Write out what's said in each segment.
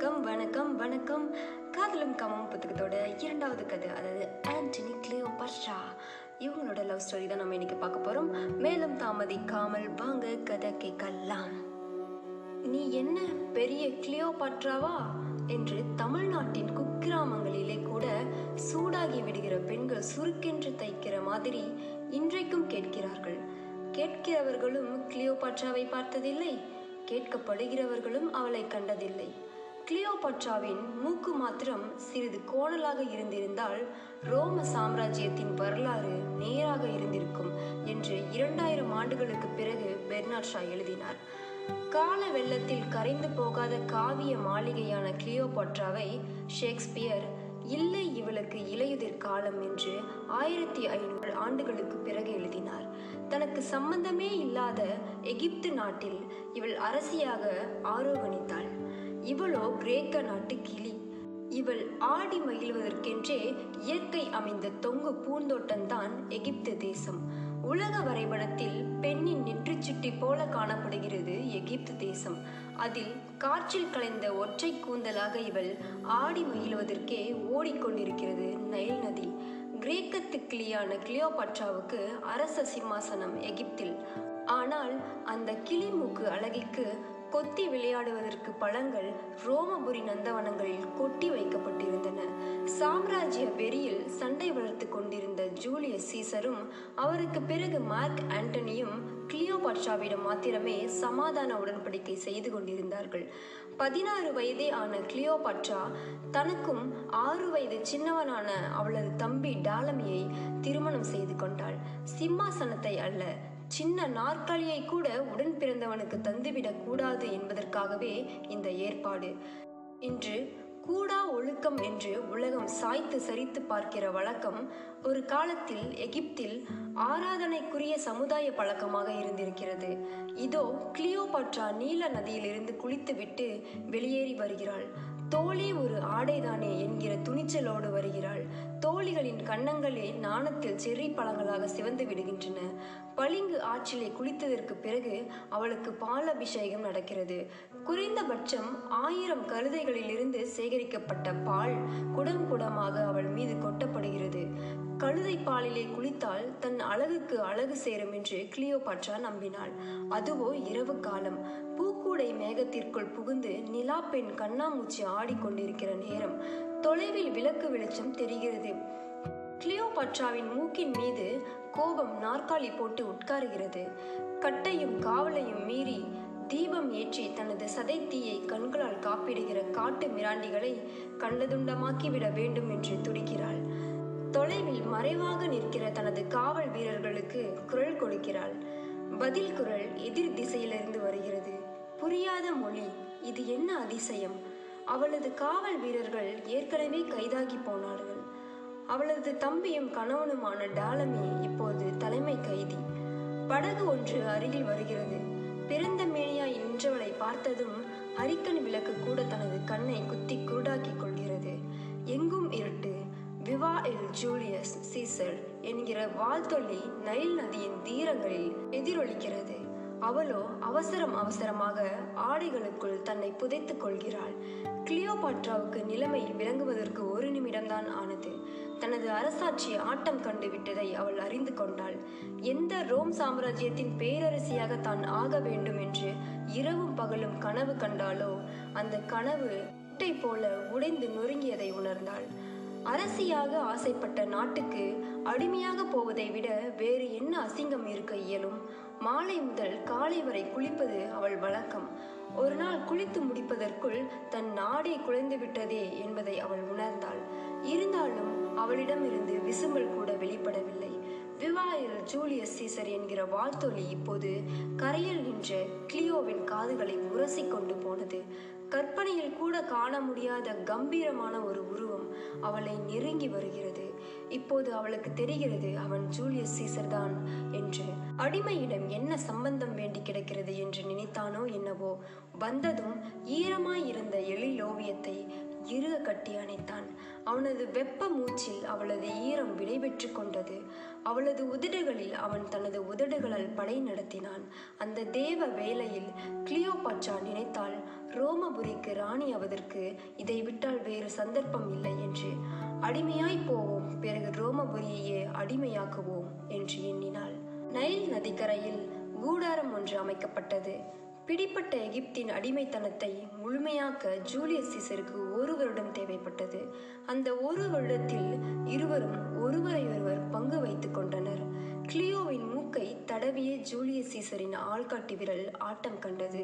வணக்கம் வணக்கம் வணக்கம். காதலும் காமம் புத்தகத்தோட இரண்டாவது கதை அதாவது ஆண்டனி கிளியோபாட்ரா இவங்களோட லவ் ஸ்டோரி தான் நம்ம இன்னைக்கு பார்க்க போறோம். மேலும் தாமதிக்காமல் வாங்க கதை கேட்கலாம். நீ என்ன பெரிய கிளியோபாட்ராவா என்று தமிழ்நாட்டின் குக்கிராமங்களிலே கூட சூடாகி விடுகிற பெண்கள் சுருக்கென்று தைக்கிற மாதிரி இன்றைக்கும் கேட்கிறார்கள். கேட்கிறவர்களும் கிளியோபாட்ராவை பார்த்ததில்லை கேட்கப்படுகிறவர்களும் அவளை கண்டதில்லை. கிளியோபட்ராவின் மூக்கு மாத்திரம் சிறிது கோணலாக இருந்திருந்தால் ரோம சாம்ராஜ்யத்தின் வரலாறு நேராக இருந்திருக்கும் என்று இரண்டாயிரம் ஆண்டுகளுக்கு பிறகு பெர்னாட் ஷா எழுதினார். கால வெள்ளத்தில் கரைந்து போகாத காவிய மாளிகையான கிளியோபட்ராவை ஷேக்ஸ்பியர் இல்லை இவளுக்கு இலையுதிர் காலம் என்று ஆயிரத்தி ஐநூறு ஆண்டுகளுக்கு பிறகு எழுதினார். தனக்கு சம்பந்தமே இல்லாத எகிப்து நாட்டில் இவள் அரசியாக ஆரோகணித்தாள். இவளோ கிரேக்க நாட்டு கிளி. இவள் ஆடி மகிழ்வதற்கென்றே இயற்கை அமைந்த தொங்கு பூந்தோட்டம்தான் எகிப்து தேசம். உலக வரைபடத்தில் பெண்ணின் நெற்றிச்சுட்டி போல காணப்படுகிறது எகிப்து தேசம். அதில் காற்றில் கலைந்த ஒற்றை கூந்தலாக இவள் ஆடி மகிழ்வதற்கே ஓடிக்கொண்டிருக்கிறது நைல் நதி. கிரேக்கத்து கிளியான கிளியோபட்ராவுக்கு அரச சிம்மாசனம் எகிப்தில். ஆனால் அந்த கிளிமூக்கு அழகிக்கு கொத்தி விளையாடுவதற்கு பழங்கள் ரோமபுரி நந்தவனங்களில் கொட்டி வைக்கப்பட்டிருந்தன. சாம்ராஜ்ய வெறியில் சண்டை வளர்த்து கொண்டிருந்த ஜூலியஸ் சீசரும் அவருக்கு பிறகு மார்க் ஆண்டனியும் கிளியோபாட்சாவிடம் மாத்திரமே சமாதான உடன்படிக்கை செய்து கொண்டிருந்தார்கள். பதினாறு வயதே ஆன கிளியோபாட்சா தனக்கும் ஆறு வயது சின்னவனான அவளது தம்பி டாலமியை திருமணம் செய்து கொண்டாள். சிம்மாசனத்தை அல்ல சின்ன நாற்காலியை கூட உடன் பிறந்தவனுக்கு தந்துவிடக் கூடாது என்பதற்காகவே இந்த ஏற்பாடு. இன்று கூடா ஒழுக்கம் என்று உலகம் சாய்த்து சரித்து பார்க்கிற வழக்கம் ஒரு காலத்தில் எகிப்தில் ஆராதனைக்குரிய சமுதாய பழக்கமாக இருந்திருக்கிறது. இதோ கிளியோபாட்ரா நீல நதியிலிருந்து குளித்துவிட்டு வெளியேறி வருகிறாள். தோழி ஒரு ஆடைதானே என்கிற துணிச்சலோடு வருகிறாள். தோழிகளின் கன்னங்களே நாணத்தில் செர்ரி பழங்களாக சிவந்து விடுகின்றன. பளிங்கு ஆற்றிலே குளித்ததற்கு பிறகு அவளுக்கு பால் அபிஷேகம் நடக்கிறது. குறைந்தபட்சம் ஆயிரம் கழுதைகளிலிருந்து சேகரிக்கப்பட்ட பால் குடம் குடமாக அவள் மீது கொட்டப்படுகிறது. கழுதை பாலிலே குளித்தால் தன் அழகுக்கு அழகு சேரும் என்று கிளியோபாட்ரா நம்பினாள். அதுவோ இரவு காலம். பூ பூக்கூடை மேகத்திற்குள் புகுந்து நிலா பெண் கண்ணாமூச்சி ஆடிக்கொண்டிருக்கிற நேரம் தொலைவில் விளக்கு வெளிச்சம் தெரிகிறது. கிளியோபாட்ராவின் மூக்கின் மீது கோபம் நாற்காலி போட்டு உட்காருகிறது. கட்டையும் காவலையும் மீறி தீபம் ஏற்றி தனது சதை தீயை கண்களால் காப்பிடுகிற காட்டு மிராண்டிகளை கண்டதுண்டமாக்கிவிட வேண்டும் என்று துடிக்கிறாள். தொலைவில் மறைவாக நிற்கிற தனது காவல் வீரர்களுக்கு குரல் கொடுக்கிறாள். பதில் குரல் எதிர் திசையிலிருந்து வருகிறது. தெரியாத மொழி. இது என்ன அதிசயம்? அவளது காவல் வீரர்கள் ஏற்கனவே கைதாகி போனார்கள். அவளது தம்பியும் கணவனுமான டாலமி இப்போது தலைமை கைதி. படகு ஒன்று அருகில் வருகிறது. பிறந்த மேனியாய் நின்றவளை பார்த்ததும் ஹரிக்கன் விளக்கு கூட தனது கண்ணை குத்தி குருடாக்கிக் கொள்கிறது. எங்கும் இருட்டு. விவா எல் ஜூலியஸ் சீசர் என்கிற வாழ்த்தொல்லி நைல் நதியின் தீரங்களில் எதிரொலிக்கிறது. அவளோ அவசரம் அவசரமாக ஆடைகளுக்குள் தன்னை புதைத்துக் கொள்கிறாள். கிளியோபாட்ராவுக்கு நிலைமை விளங்குவதற்கு ஒரு நிமிடம்தான் ஆனது. தனது அரசாட்சி ஆட்டம் கண்டு விட்டதை அவள் அறிந்து கொண்டாள். எந்த ரோம் சாம்ராஜ்யத்தின் பேரரசியாக தான் ஆக வேண்டும் என்று இரவும் பகலும் கனவு கண்டாலோ அந்த கனவு முட்டை போல உடைந்து நொறுங்கியதை உணர்ந்தாள். அரசியாக ஆசைப்பட்ட நாட்டுக்கு அடிமையாக போவதை விட வேறு என்ன அசிங்கம் இருக்க இயலும்? மாலை முதல் காலை வரை குளிப்பது அவள் வழக்கம். ஒரு நாள் குளித்து முடிப்பதற்குள் தன் நாடே குலைந்து விட்டதே என்பதை அவள் உணர்ந்தாள். இருந்தாலும் அவளிடமிருந்து விசும்பல் கூட வெளிப்படவில்லை. விவாயில் ஜூலியஸ் சீசர் என்கிற வாழ்த்தொலி இப்போது கரையில் நின்ற கிளியோவின் காதுகளை உரசி கொண்டு போனது. கற்பனையில் கூட காண முடியாத கம்பீரமான ஒரு உருவம் அவளை நெருங்கி வருகிறது. இப்போது அவளுக்கு தெரிகிறது அவன் ஜூலியஸ் சீசர் தான் என்று. அடிமையிடம் என்ன சம்பந்தம் வேண்டி கிடக்கிறது என்று நினைத்தானோ என்னவோ. வந்ததும் ஈரமாய் இருந்த எழில் ஓவியத்தை இறுக கட்டி அணைத்தான். அவனது வெப்ப மூச்சில் அவளது ஈரம் விடைபெற்று கொண்டது. அவளது உதடுகளில் அவன் தனது உதடுகளால் படை நடத்தினான். அந்த தேவ வேளையில் கிளியோபாட்சா நினைத்தால் ரோமபுரிக்கு ராணி அவதற்கு இதை விட்டால் வேறு சந்தர்ப்பம் இல்லை என்று. அடிமையாய் போவோம் பிறகு ரோமபுரியையே அடிமையாக்குவோம் என்று எண்ணினாள். நைல் நதிக்கரையில் கூடாரம் ஒன்று அமைக்கப்பட்டது. பிடிப்பட்ட எகிப்தின் அடிமைத்தனத்தை முழுமையாக்க ஜூலியஸ் சீசருக்கு ஒரு வருடம் தேவைப்பட்டது. அந்த ஒரு வருடத்தில் இருவரும் ஒருவரையொருவர் பங்கு வைத்துக் கொண்டனர். கிளியோவின் மூக்கை தடவிய ஜூலியஸ் சீசரின் ஆள்காட்டி விரல் ஆட்டம் கண்டது.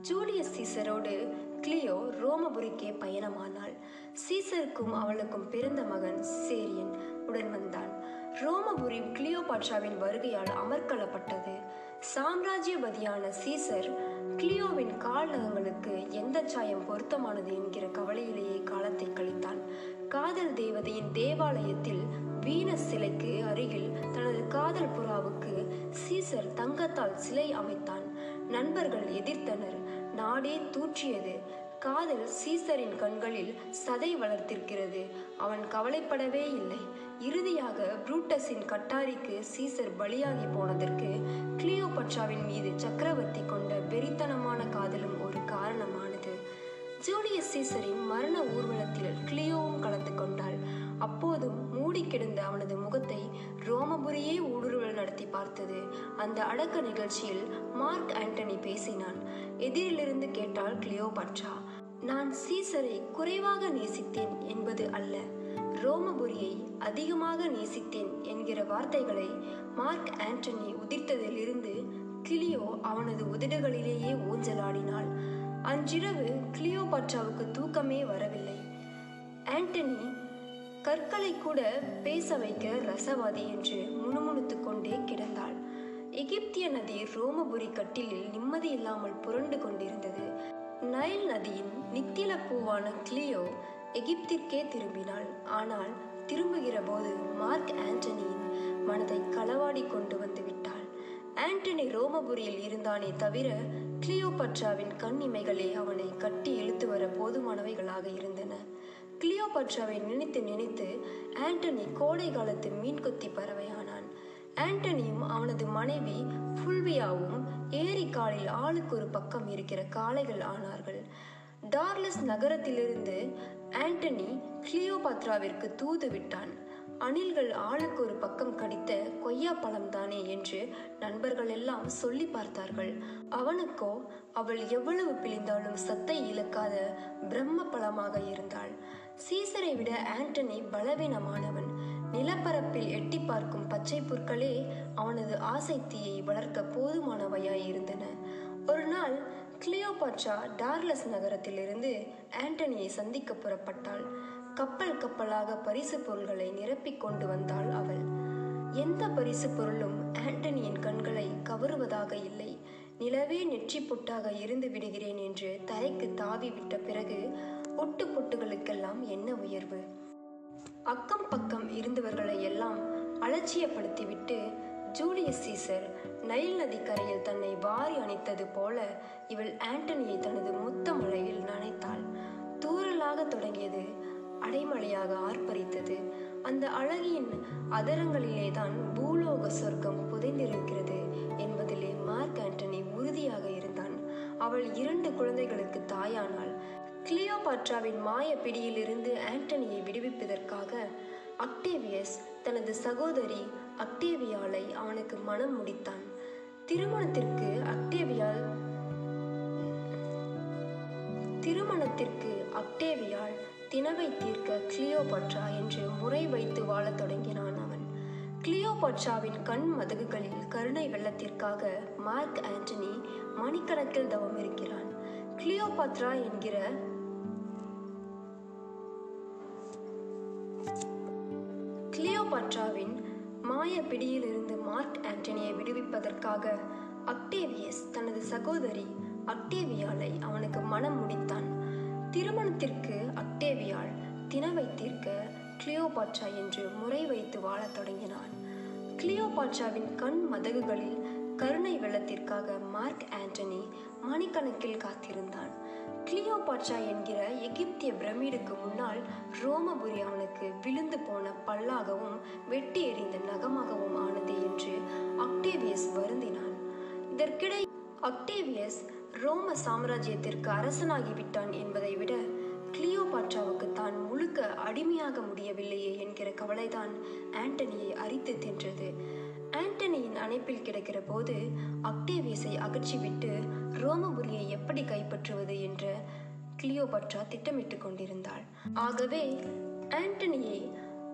ஜூலியஸ் சீசரோடு கிளியோ ரோமபுரிக்கே பயணமானாள். சீசருக்கும் அவளுக்கும் பிறந்த மகன் சேரியன் உடன் வந்தான். ரோமபுரி கிளியோபாட்ராவின் வருகையால் அமர்க்களப்பட்டது சாம்ராஜ்யபதியான சீசர் கிளியோவின் கால் நகங்களுக்கு எந்த சாயம் பொருத்தமானது என்கிற கவலையிலேயே காலத்தை கழித்தான். காதல் தேவதையின் தேவாலயத்தில் வீனஸ் சிலைக்கு அருகில் தனது காதல் புறாவுக்கு சீசர் தங்கத்தால் சிலை அமைத்தான். நண்பர்கள் எதிர்த்தனர். நாடே தூற்றியது. காதல் சீசரின் கண்களில் சதை வளர்த்திருக்கிறது. அவன் கவலைப்படவே இல்லை. இறுதியாக புரூட்டஸின் கட்டாரிக்கு சீசர் பலியாகி போனதற்கு கிளியோபட்ராவின் மீது சக்கரவர்த்தி கொண்ட வெறித்தனமான காதலும் ஒரு காரணமானது. ஜூலியஸ் சீசரின் மரண ஊர்வலத்தில் கிளியோவும் கலந்து கொண்டாள். அப்போதும் மூடி கிடந்த அவனது முகத்தை ரோமபுரியே ஊடுருவல் நடத்தி பார்த்தது. அந்த அடக்க நிகழ்ச்சியில் மார்க் ஆண்டனி பேசினான். எதிரிலிருந்து கேட்டாள் கிளியோபட்ரா. நான் சீசரை குறைவாக நேசித்தேன் என்பது அல்ல. ரோமபுரியை அதிகமாக நேசித்தேன் என்கிற வார்த்தைகளை மார்க் ஆண்டனி உதிர்த்ததிலிருந்து கிளியோ அவனது உதடுகளிலேயே ஊஞ்சலாடினாள். அன்றிரவு கிளியோபாட்ராவுக்கு தூக்கமே வரவில்லை. ஆண்டனி கற்களை கூட பேச வைக்க ரசவாதி என்று முணுமுணுத்து கொண்டே கிடந்தாள். எகிப்திய நதி ரோமபுரி கட்டிலில் நிம்மதி இல்லாமல் புரண்டு கொண்டிருந்தது. நைல் நதியின் நித்தில பூவான கிளியோ எகிப்திற்கே திரும்பினாள். ஆனால் திரும்புகிற போது மார்க் ஆண்டனியின் மனதை களவாடி கொண்டு வந்து விட்டாள். ஆண்டனி ரோமபுரியில் இருந்தானே தவிர கிளியோபட்ராவின் கண்ணிமைகளே அவனை கட்டி இழுத்து வர போதுமானவைகளாக இருந்தன. கிளியோபட்ராவை நினைத்து நினைத்து ஆண்டனி கோடை காலத்து மீன்கொத்தி பறவையானான். ஆண்டனியும் அவனது மனைவி ஃபுல்வியாவும் ஏரிக்காலில் ஆளுக்கு ஒரு பக்கம் இருக்கிற காளைகள் ஆனார்கள். டார்லஸ் நகரத்திலிருந்து ஆண்டனி கிளியோபாத்ராவிற்கு தூது விட்டான். அணில்கள் ஆளுக்கு ஒரு பக்கம் கடித்த கொய்யா பழம் தானே என்று நண்பர்கள் எல்லாம் சொல்லி பார்த்தார்கள். அவனுக்கோ அவள் எவ்வளவு பிழிந்தாலும் சத்தை இழக்காத பிரம்ம பழமாக இருந்தாள். சீசரை விட ஆண்டனி பலவீனமானவன். நிலப்பரப்பில் எட்டி பார்க்கும் பச்சை புற்களே அவனது ஆசை தீயை வளர்க்க போதுமானவையாயிருந்தன. ஒரு நாள் கிளியோபாட்சா டார்லஸ் நகரத்திலிருந்து ஆண்டனியை சந்திக்க புறப்பட்டாள். கப்பல் கப்பலாக பரிசு பொருள்களை நிரப்பிக் கொண்டு வந்தாள் அவள். எந்த பரிசு பொருளும் ஆண்டனியின் கண்களை கவருவதாக இல்லை. நிலவே நெற்றி பொட்டாக இருந்து விடுகிறேன் என்று தரைக்கு தாவி விட்ட பிறகு ஒட்டு பொட்டுகளுக்கெல்லாம் என்ன உயர்வு? அக்கம் பக்கம் இருந்தவர்களை எல்லாம் அலட்சியப்படுத்திவிட்டு ஜூலியஸ் சீசர் நைல் நதிக்கரையில் தன்னை வாரி அணைத்தது போல இவள் ஆண்டனியை தனது முத்த மழையில் நனைத்தாள். தூறலாக தொடங்கியது அடைமழையாக ஆர்ப்பரித்தது. அந்த அழகியின் அதரங்களிலே தான் பூலோக சொர்க்கம் புதைந்திருக்கிறது என்பதிலே மார்க் ஆண்டனி உறுதியாக இருந்தான். அவள் இரண்டு குழந்தைகளுக்கு தாயானாள். கிளியோபாட்ராவின் மாய பிடியிலிருந்து ஆண்டனியை விடுவிப்பதற்காக அக்டேவியஸ் தனது சகோதரி அக்டேவியாலை அவனுக்கு மனம் முடித்தான். திருமணத்திற்கு அக்டேவியால் திருமணத்திற்கு அக்டேவியால் தினவை தீர்க்க கிளியோபாட்ரா என்று முறை வைத்து வாழத் தொடங்கினான் அவன். கிளியோபட்ராவின் கண் மதகுகளில் கருணை வெள்ளத்திற்காக மார்க் ஆண்டனி மணிக்கணக்கில் தவம் இருக்கிறான் கிளியோபாத்ரா என்கிற பிடியிலிருந்து மார்க் ஆண்டனியை விடுவிப்பதற்காக அக்டேவியஸ் தனது சகோதரி அக்டேவியாலை அவனுக்கு மனம் முடித்தான். திருமணத்திற்கு அக்டேவியால் தினவை தீர்க்க கிளியோபாட்சா என்று முறை வைத்து வாழத் தொடங்கினான். கிளியோபாட்சாவின் கண் மதகுகளில் கருணை வெள்ளத்திற்காக மார்க் ஆண்டனி மணிக்கணக்கில் காத்திருந்தான். கிளியோபாட்சா என்கிற எகிப்திய பிரமிடுக்கு முன்னால் ரோமபுரி அவனுக்கு விழுந்து போன பல்லாகவும் வெட்டி அக்டேவியஸ் ரோம சாம்ராஜ்யத்திற்கு அரசனாகிவிட்டான் என்பதை விட கிளியோபாட்ராவுக்கு தான் முழுக்க அடிமையாக முடியவில்லையே என்கிற கவலைதான் ஆண்டனியை அரித்து தின்றது. ஆண்டனியின் அணைப்பில் கிடக்கிற போது அக்டேவியஸை அகற்றிவிட்டு ரோமபுரியை எப்படி கைப்பற்றுவது என்று கிளியோபட்ரா திட்டமிட்டு கொண்டிருந்தாள். ஆகவே ஆண்டனியை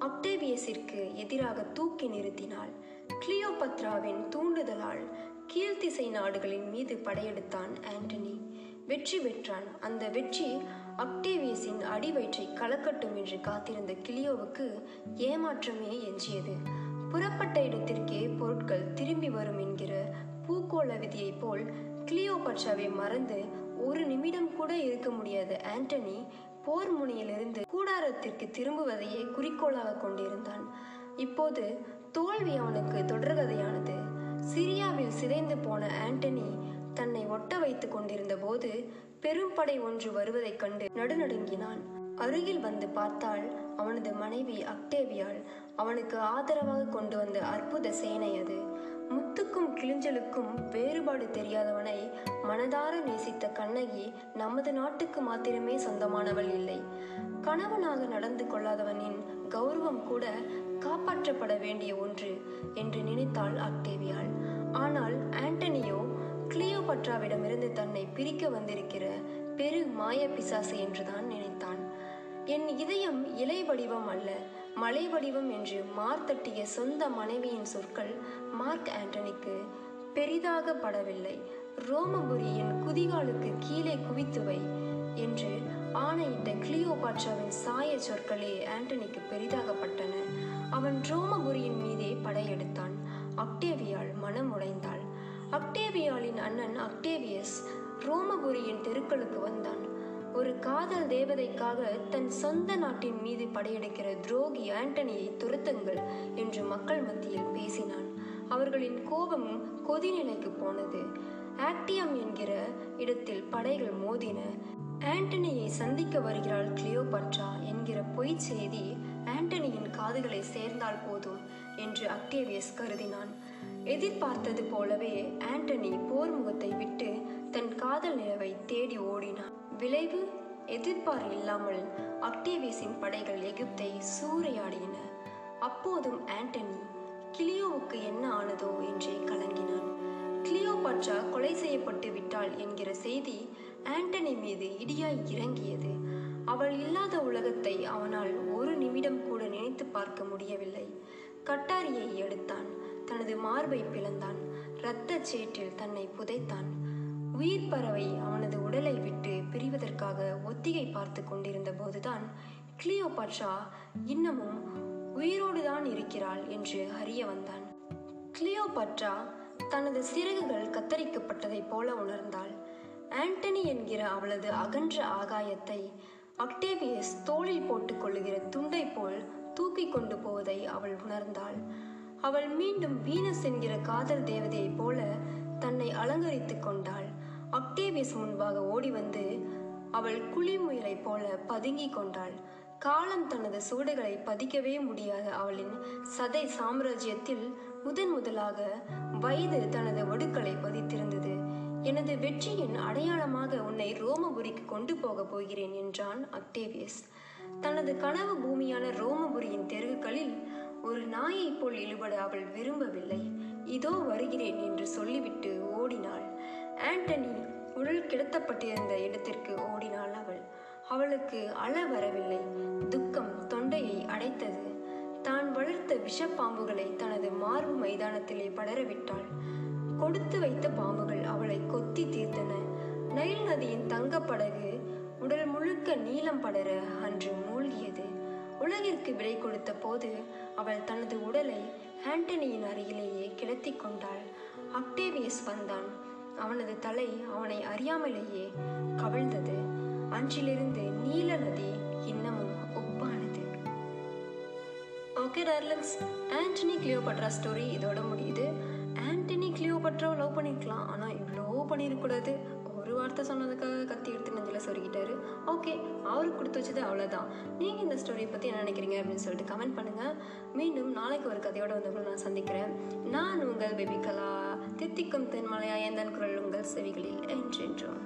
அக்டேவியஸிற்கு எதிராக தூக்கி நிறுத்தினாள். கிளியோபத்ராவின் தூண்டுதலால் கீழ்த்திசை நாடுகளின் மீது படையெடுத்தான் ஆண்டனி. வெற்றி பெற்றான். அந்த வெற்றி அக்டேவியஸின் அடிவயிற்றை கலக்கட்டும் என்று காத்திருந்த கிளியோவுக்கு ஏமாற்றமே எஞ்சியது. புறப்பட்ட இடத்திற்கே பொருட்கள் திரும்பி வரும் என்கிற பூகோள விதியைப் போல் கிளியோபட்ராவை மறந்து ஒரு நிமிடம் கூட இருக்க முடியாத ஆண்டனி போர் முனையிலிருந்து கூடாரத்திற்கு திரும்புவதையே குறிக்கோளாக கொண்டிருந்தான். இப்போது தோல்வி அவனுக்கு தொடர்கதையானது. சிரியாவில் சிதைந்து போன ஆண்டனி தன்னை ஒட்ட வைத்துக் கொண்டிருந்த போது பெரும்படை ஒன்று வருவதைக் கண்டு நடுநடுங்கினான். அருகில் வந்து பார்த்தால் அவனது மனைவி அக்டேவியால். அவனுக்கு ஆதரவாக கொண்டு வந்த அற்புத சேனை அது. முத்துக்கும் கிளிஞ்சலுக்கும் வேறுபாடு தெரியாதவனை மனதார நேசித்த கண்ணகி நமது நாட்டுக்கு மாத்திரமே சொந்தமானவள் இல்லை. கணவனாக நடந்து கொள்ளாதவனின் கௌரவம் கூட காப்பாற்றப்பட வேண்டிய ஒன்று என்று நினைத்தாள் ஆக்டேவியால் ஆனால் ஆண்டனியோ கிளியோபட்ராவிடமிருந்து தன்னை பிரிக்க வந்திருக்கிற பெரு மாய பிசாசு என்றுதான் நினைத்தான். என் இதயம் இலை வடிவம் அல்ல மலை வடிவம் என்று மார்த்தட்டிய சொந்த மனைவியின் சொற்கள் மார்க் ஆண்டனிக்கு பெரிதாக படவில்லை ரோமபுரியின் குதிகாலுக்கு கீழே குவித்துவை என்று ஆணையிட்ட கிளியோபாட்ராவின் சாய சொற்களே ஆண்டனிக்கு பெரிதாகப்பட்டன. அவன் ரோமபுரியின் மீதே படையெடுத்தான். அக்டேவியாள் மனம் உடைந்தாள். அக்டேவியாளின் அண்ணன் அக்டேவியஸ் ரோமபுரியின் தெருக்களுக்கு வந்தான். ஒரு காதல் தேவதைக்காக தன் சொந்த நாட்டின் மீது படையெடுக்கிற துரோகி ஆண்டனியை துரத்துங்கள் என்று மக்கள் மத்தியில் பேசினான். அவர்களின் கோபம் கொதிநிலைக்கு போனது. ஆக்டியம் என்கிற இடத்தில் படைகள் மோதின. ஆண்டனியை சந்திக்க வருகிறாள் கிளியோபட்ரா என்கிற பொய்ச் செய்தி ஆண்டனியின் காதுகளை சேர்ந்தால் போதும் என்று அக்டேவியஸ் கருதினான். எதிர்பார்த்தது போலவே ஆண்டனி போர் முகத்தை விட்டு தன் காதல் நிலவை தேடி ஓடினான். விளைவு எதிர்பார் இல்லாமல் அக்டேவியஸின் படைகள் எகிப்தை சூறையாடின. அப்போதும் ஆண்டனி கிளியோவுக்கு என்ன ஆனதோ என்றே கலங்கினான். கிளியோபாட்ரா கொலை செய்யப்பட்டு விட்டாள் என்கிற செய்தி ஆண்டனி மீது இடியாய் இறங்கியது. அவள் இல்லாத உலகத்தை அவனால் ஒரு நிமிடம் கூட நினைத்து பார்க்க முடியவில்லை. கட்டாரியை எடுத்தான். தனது மார்பை பிளந்தான். இரத்த சேற்றில் தன்னை புதைத்தான். உயிர் பறவை அவனது உடலை விட்டு பிரிவதற்காக ஒத்திகை பார்த்து கொண்டிருந்த போதுதான் கிளியோபாட்ரா இன்னமும் உயிரோடுதான் இருக்கிறாள் என்று அறிய வந்தான். கிளியோபாட்ரா தனது சிறகுகள் கத்தரிக்கப்பட்டதைப் போல உணர்ந்தாள். ஆண்டனி என்கிற அவளது அகன்ற ஆகாயத்தை அக்டேவியஸ் தோளில் போட்டுக் கொள்ளுகிற துண்டை போல் தூக்கி கொண்டு போவதை அவள் உணர்ந்தாள். அவள் மீண்டும் வீனஸ் என்கிற காதல் தேவதையைப் போல தன்னை அலங்கரித்துக் கொண்டாள். அக்டேவியஸ் முன்பாக ஓடி வந்து அவள் குளிமுயலைப் போல பதுங்கிக் கொண்டாள். காலம் தனது சுவடுகளை பதிக்கவே முடியாத அவளின் சதை சாம்ராஜ்யத்தில் முதன் முதலாக வயது தனது ஒடுக்களை பதித்திருந்தது. எனது வெற்றியின் அடையாளமாக உன்னை ரோமபுரிக்கு கொண்டு போகப் போகிறேன் என்றான் அக்டேவியஸ். தனது கனவு பூமியான ரோமபுரியின் தெருவுகளில் ஒரு நாயைப் போல் இழுபட அவள் விரும்பவில்லை. இதோ வருகிறேன் என்று சொல்லிவிட்டு ஓடினாள். ஆண்டனி உடல் கிடத்தப்பட்டிருந்த இடத்திற்கு ஓடினாள் அவள். அவளுக்கு அள வரவில்லை. துக்கம் தொண்டையை அடைத்தது. தான் வளர்த்த விஷப்பாம்புகளை தனது மார்பு மைதானத்திலே படரவிட்டாள். கொடுத்து வைத்த பாம்புகள் அவளை கொத்தி தீர்த்தன. நைல் நதியின் தங்கப்படகு உடல் முழுக்க நீளம் படர அன்று மூழ்கியது. உலகிற்கு விடை கொடுத்த போது அவள் தனது உடலை ஆண்டனியின் அருகிலேயே கிடத்தி கொண்டாள். அக்டேவியஸ் வந்தான். அவனது தலை அவனை அறியாமலேயே கவிழ்ந்தது. அன்றிலிருந்து நீல நதி இன்னமும் okay darlings. Antony Cleopatra story இதோட முடியுது. ஆண்டனி கிளியோ லவ் பண்ணியிருக்கலாம் ஆனால் இவ்வளோ பண்ணியிருக்கக்கூடாது ஒரு வார்த்தை சொன்னதுக்காக கத்தி எடுத்து நெஞ்சில் சொருகிட்டாரு. ஓகே அவருக்கு கொடுத்து வச்சது அவ்வளோதான் நீங்கள் இந்த ஸ்டோரியை பற்றி என்ன நினைக்கிறீங்க அப்படின்னு சொல்லிட்டு கமெண்ட் பண்ணுங்கள் மீண்டும் நாளைக்கு ஒரு கதையோட வந்து நான் சந்திக்கிறேன். நான் உங்கள் பேபிகலா தித்திக்கும் தென்மலையா எந்தன் குரல் உங்கள் செவிகளில் என்றென்றும்.